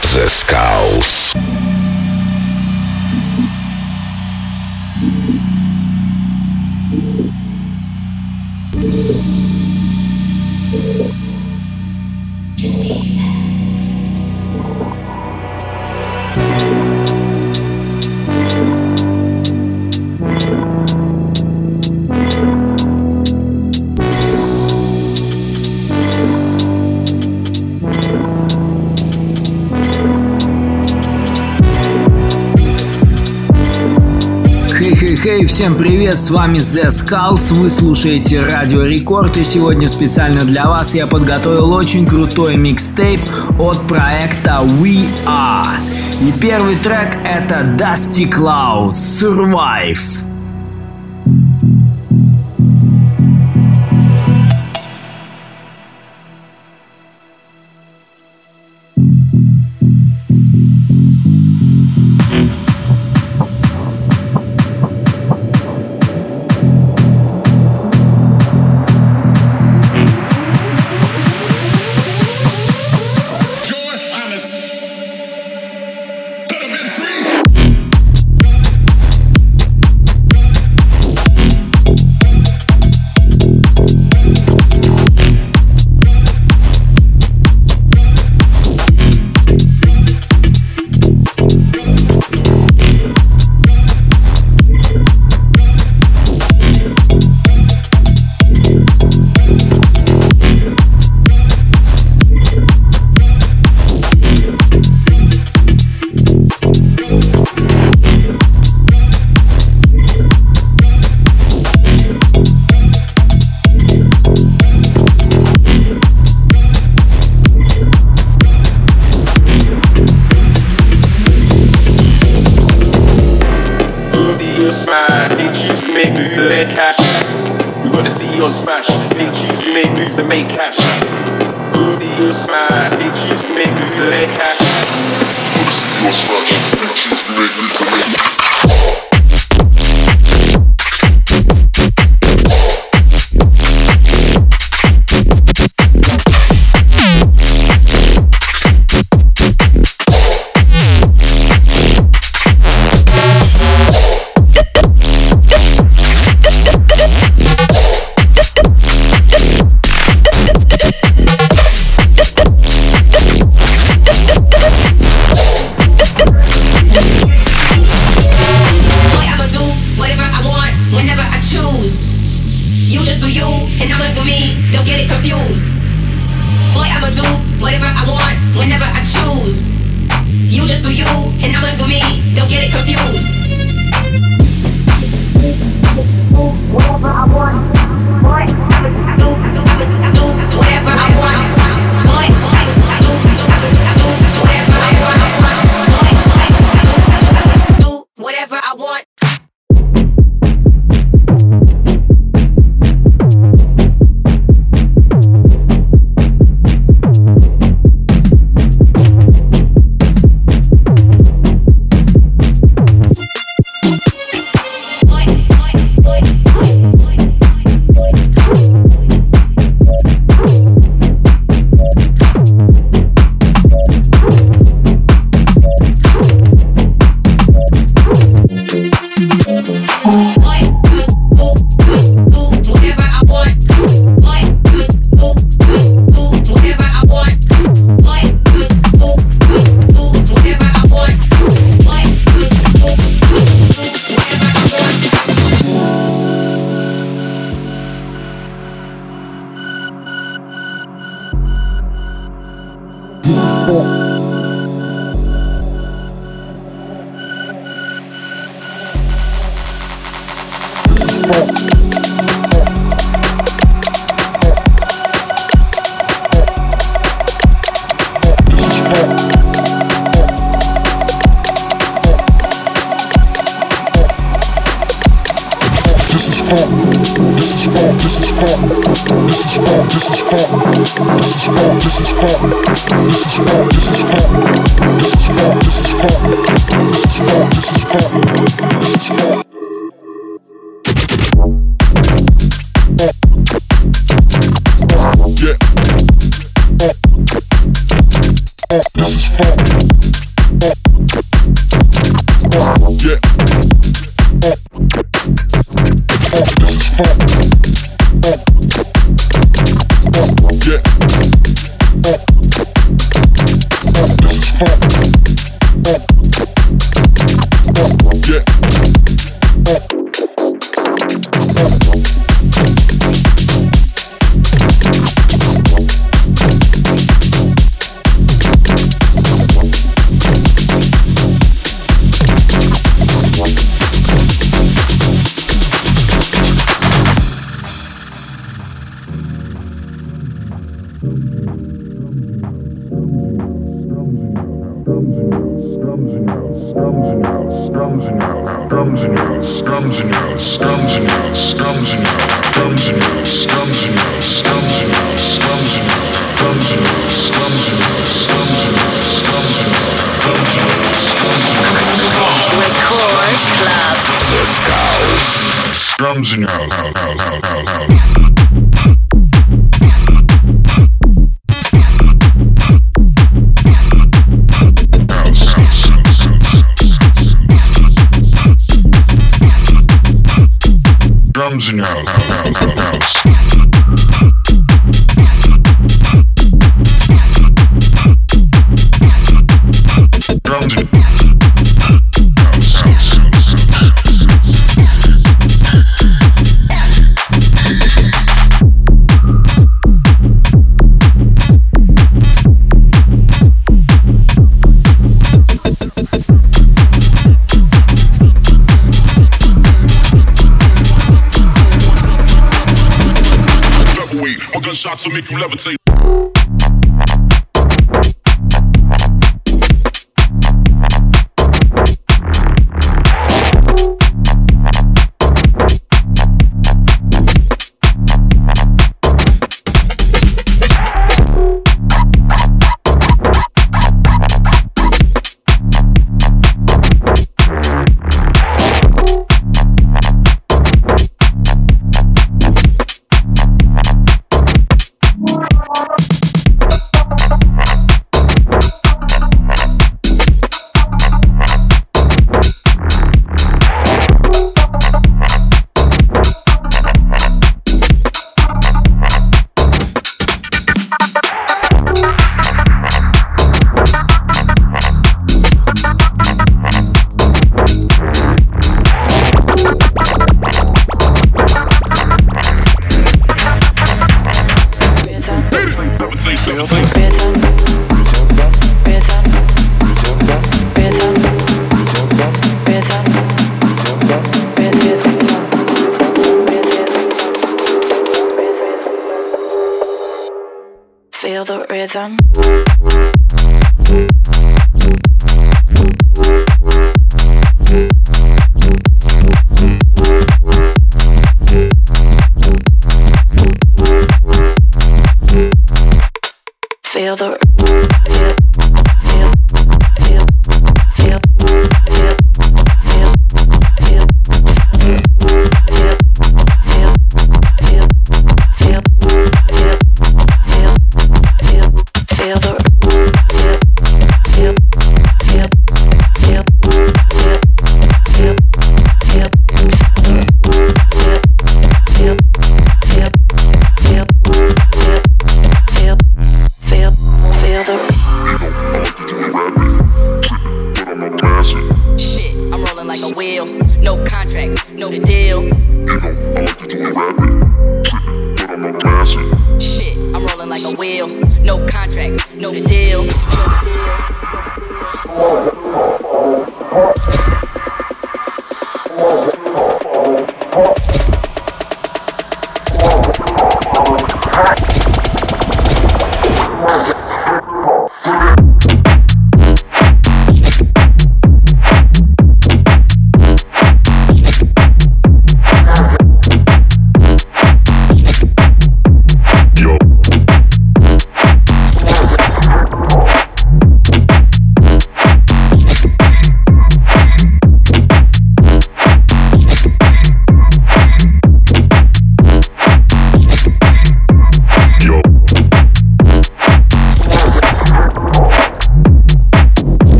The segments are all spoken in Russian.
The Skulls. Всем привет, с вами The Skulls, вы слушаете Радио Рекорд и сегодня специально для вас я подготовил очень крутой микстейп от проекта We Are. И первый трек это Dusty Cloud Survive. accumulate cash. We got the CEO smash. Make cheese, we make moves and make cash. Boom, CEO smash. Make cheese, we make moves and make cash. Boom, CEO smash. Make cheese, we make moves and make cash.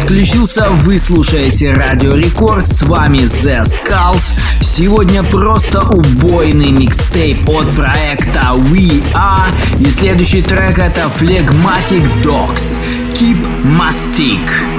Подключился, вы слушаете Радио Рекорд, с вами The Skulls. Сегодня просто убойный микстейп от проекта We Are. И следующий трек это Phlegmatic Dogs. Keep Mastic.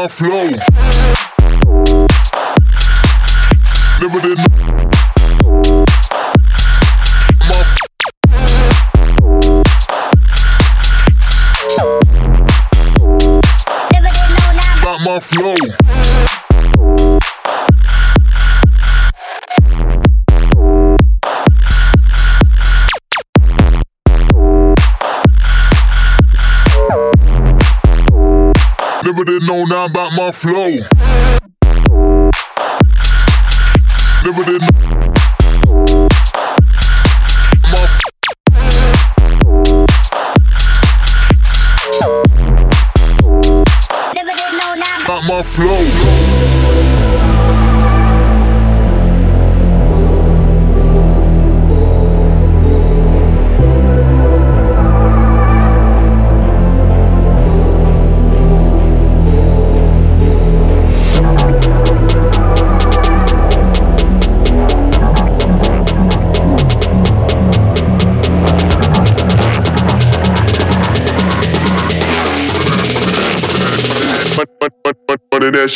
my flow. about my flow.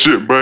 shit, bro.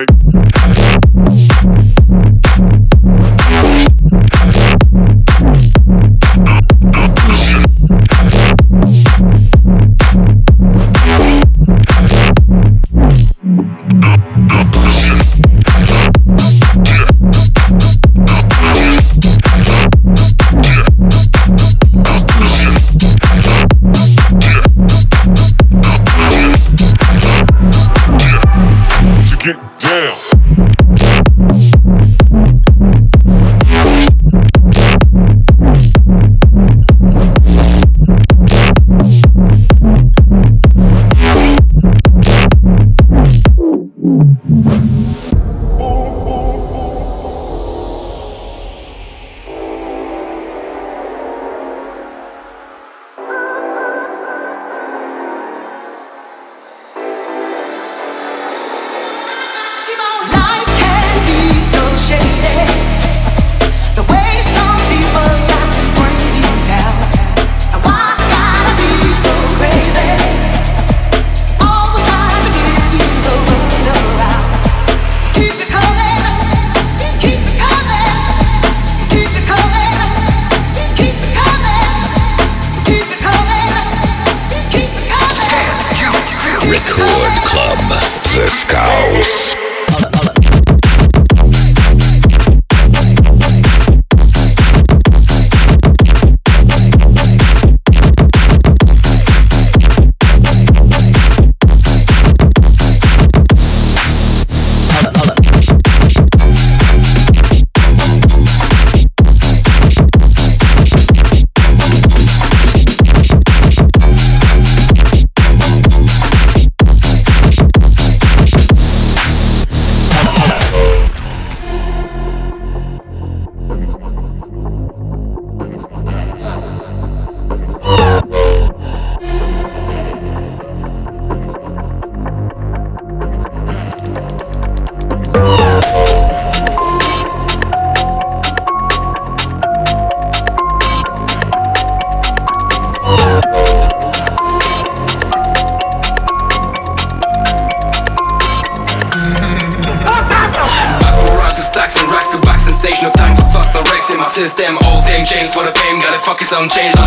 Some change,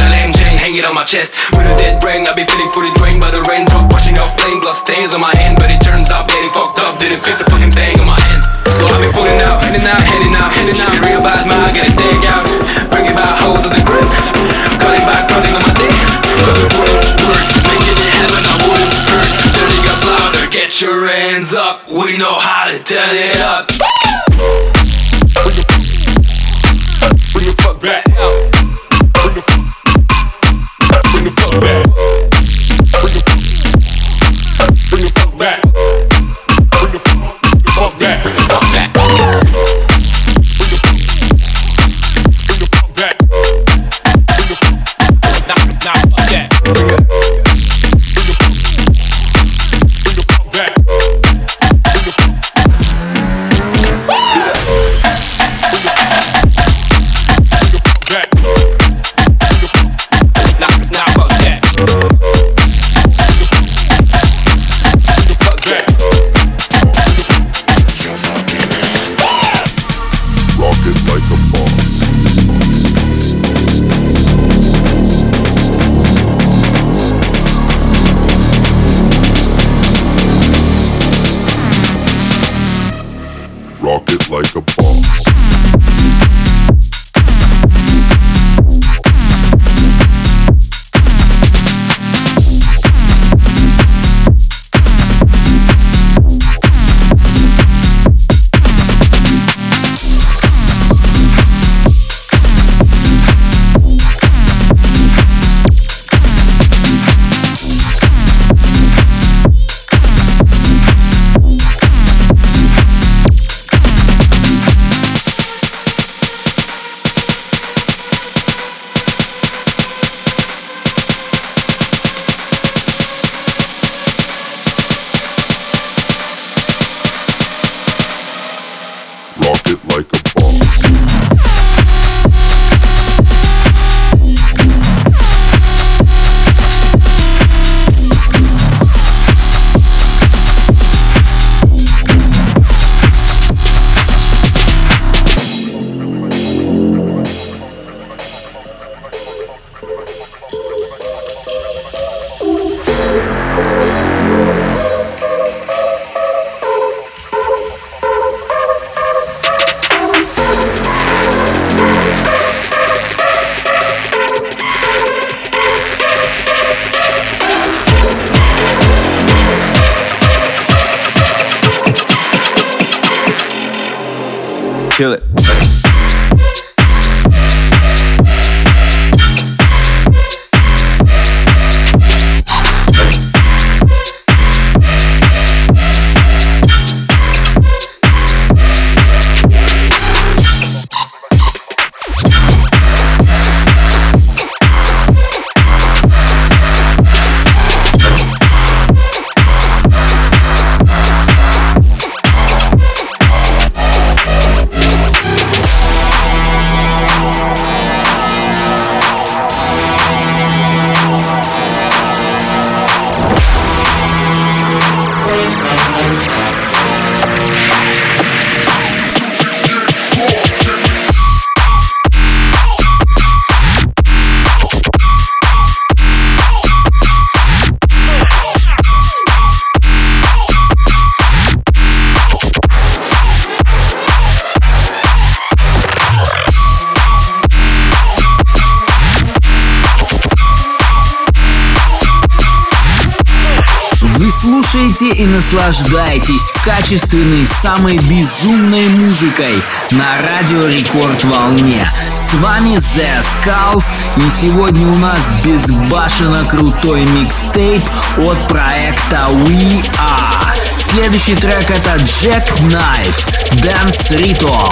слушайте и наслаждайтесь качественной, самой безумной музыкой на Радио Рекорд Волне. С вами The Skulls, и сегодня у нас безбашенно крутой микстейп от проекта We Are. Следующий трек это Jack Knife Dance Ritual.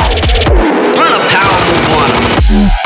Run a power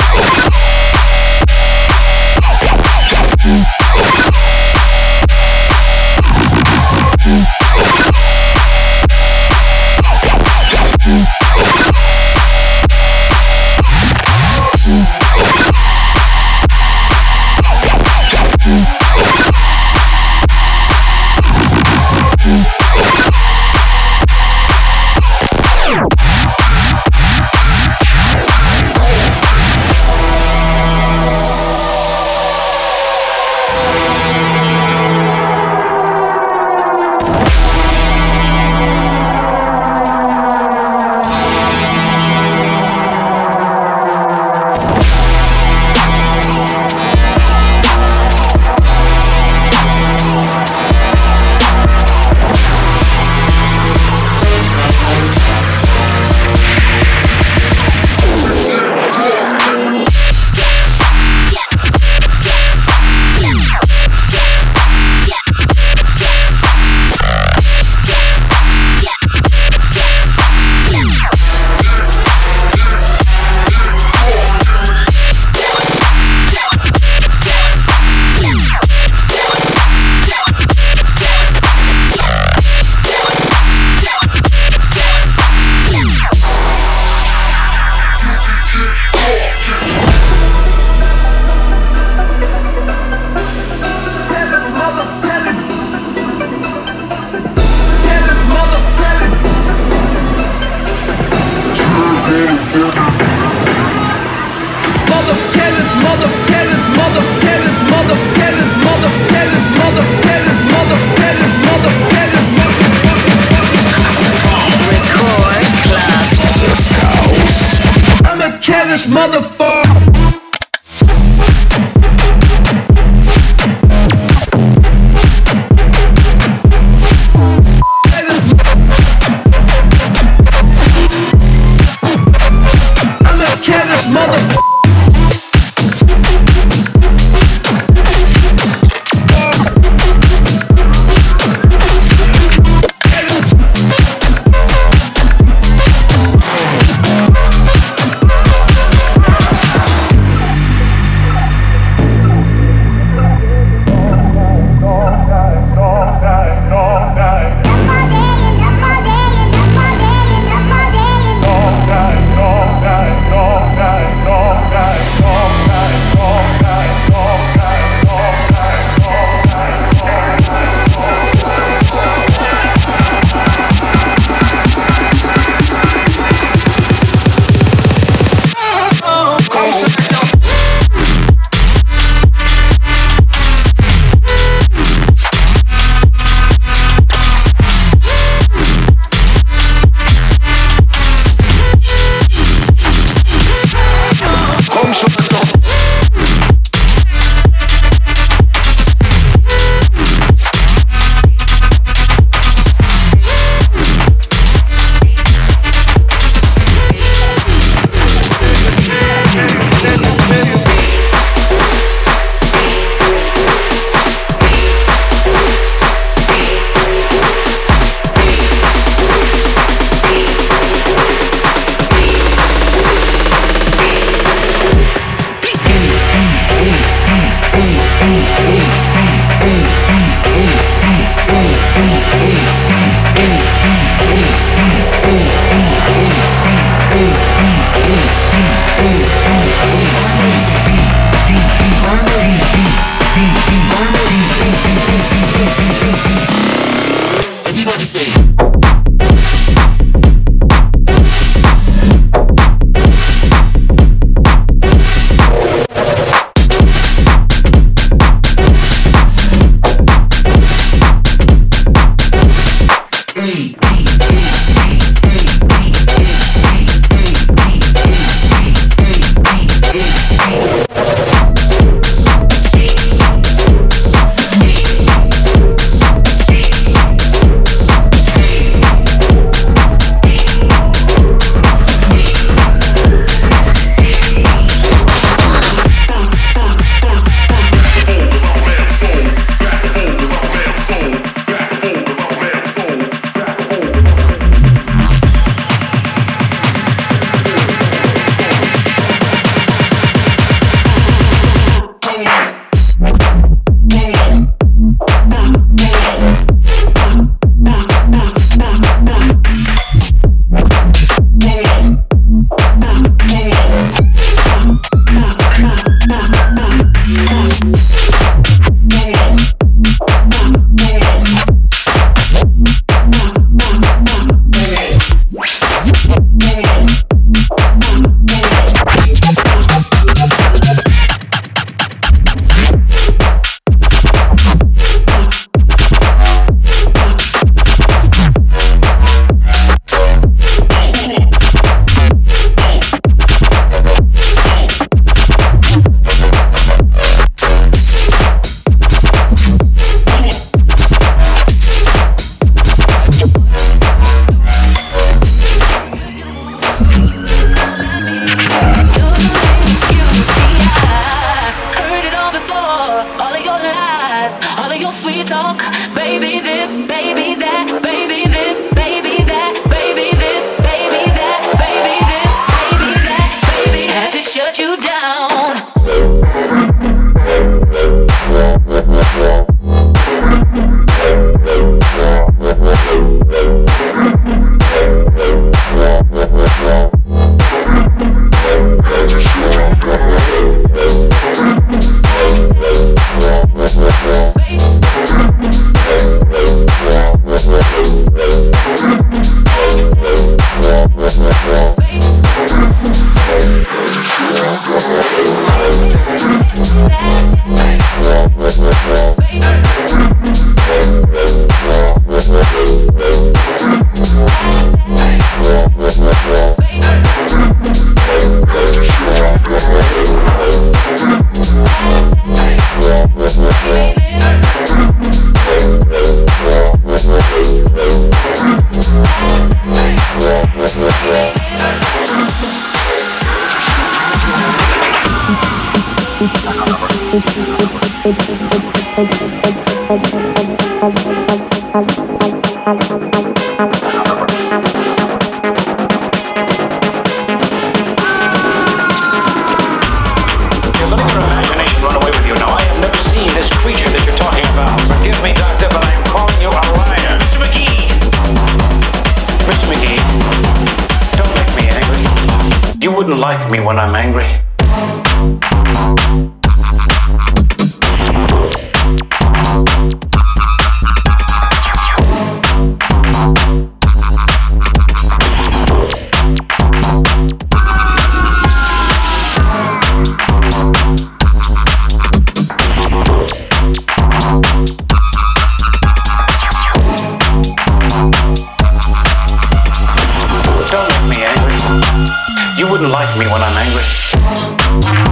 wouldn't like me when I'm angry.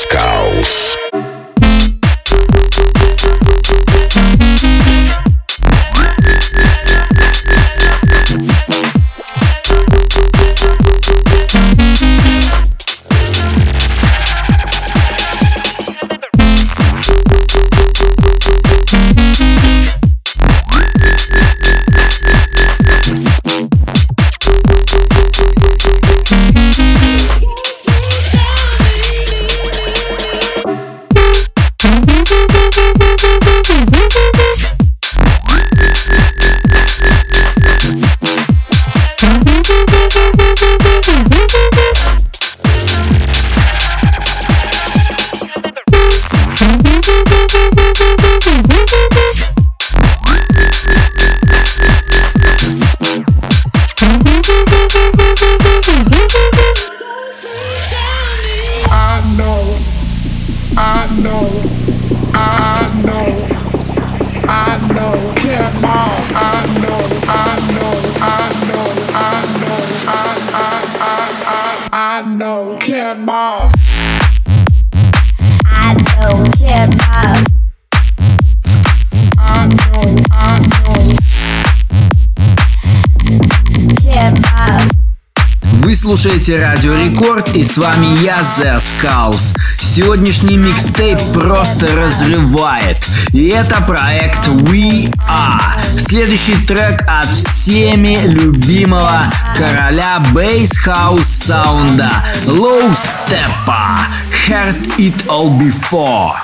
Ска. слушаете Радио Рекорд и с вами я, The Skulls. Сегодняшний микстейп просто разрывает. И это проект We Are. Следующий трек от всеми любимого короля bass house саунда Low Steppa. А. Heard It All Before.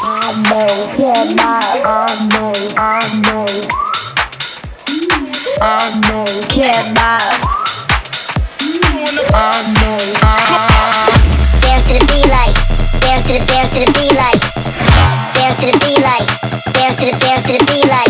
I know, yeah, I know, I know. I know, yeah, dance to the beat like, dance to the beat like, dance to the dance to the beat like.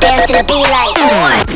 dance to the beat like.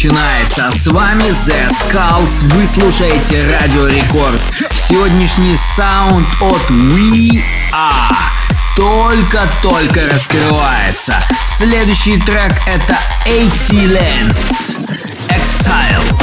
начинается. С вами The Skulls, вы слушаете Радио Рекорд. Сегодняшний саунд от We Are только-только раскрывается. Следующий трек это AT Lens Exile.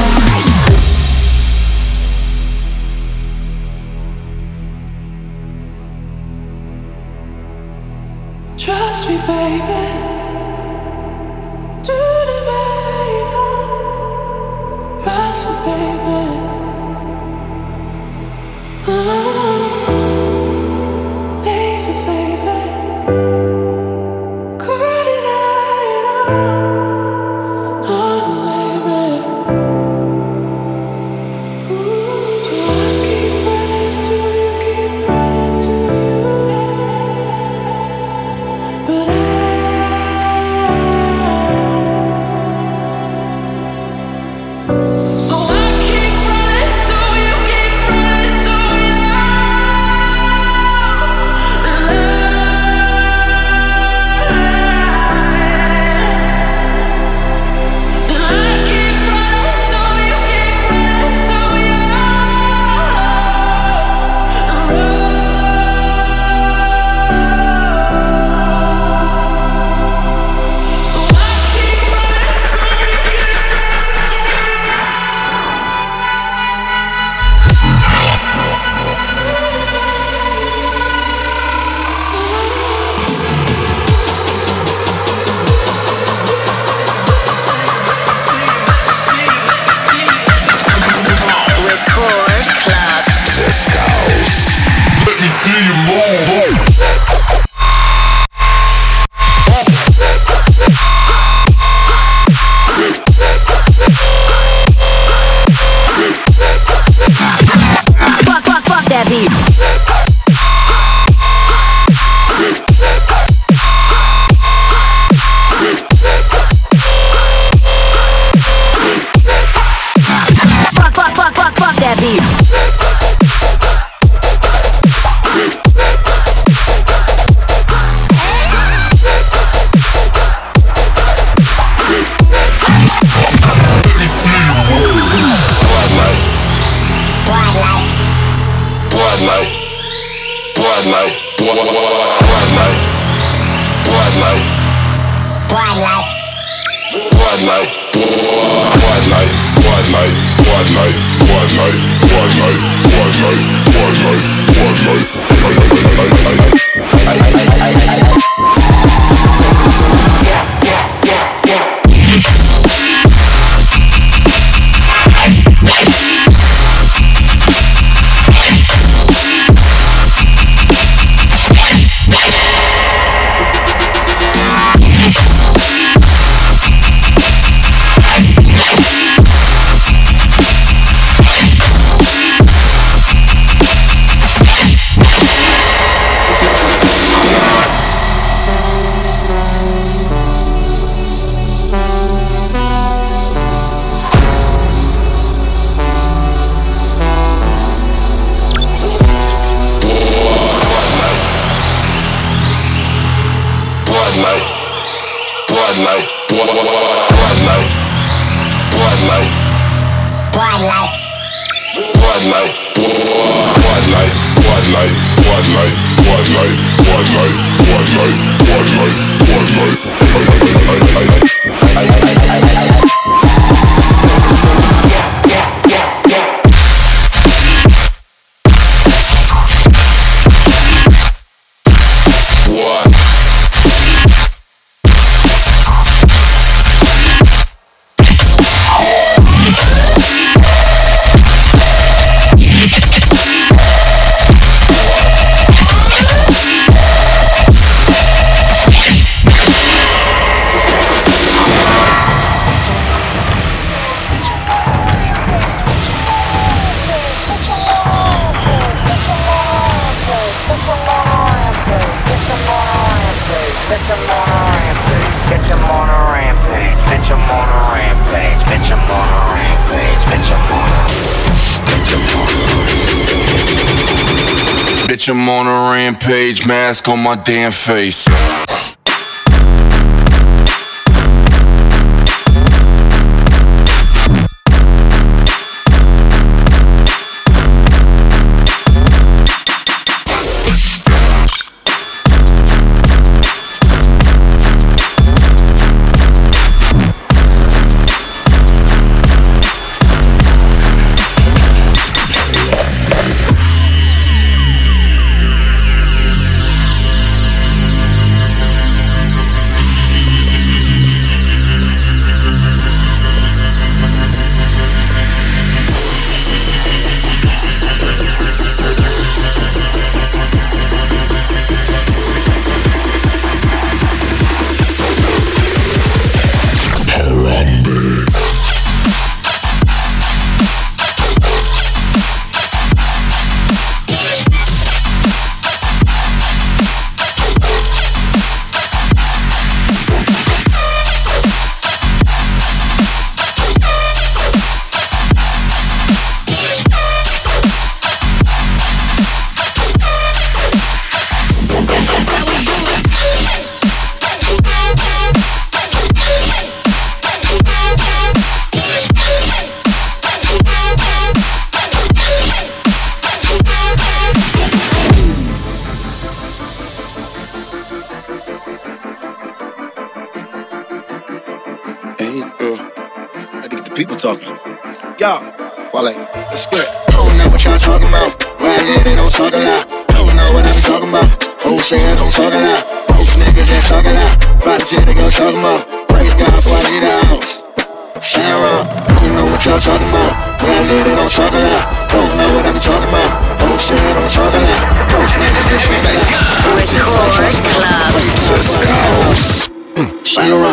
page mask on my damn face.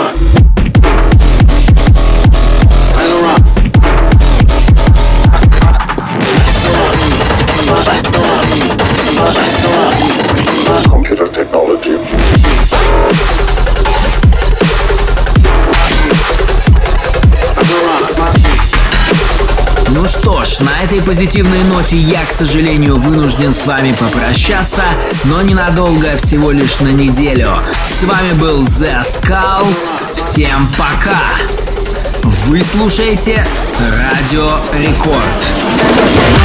One. позитивной ноте я, к сожалению, вынужден с вами попрощаться, но ненадолго, всего лишь на неделю. С вами был The Skulls. Всем пока! Вы слушаете Радио Рекорд.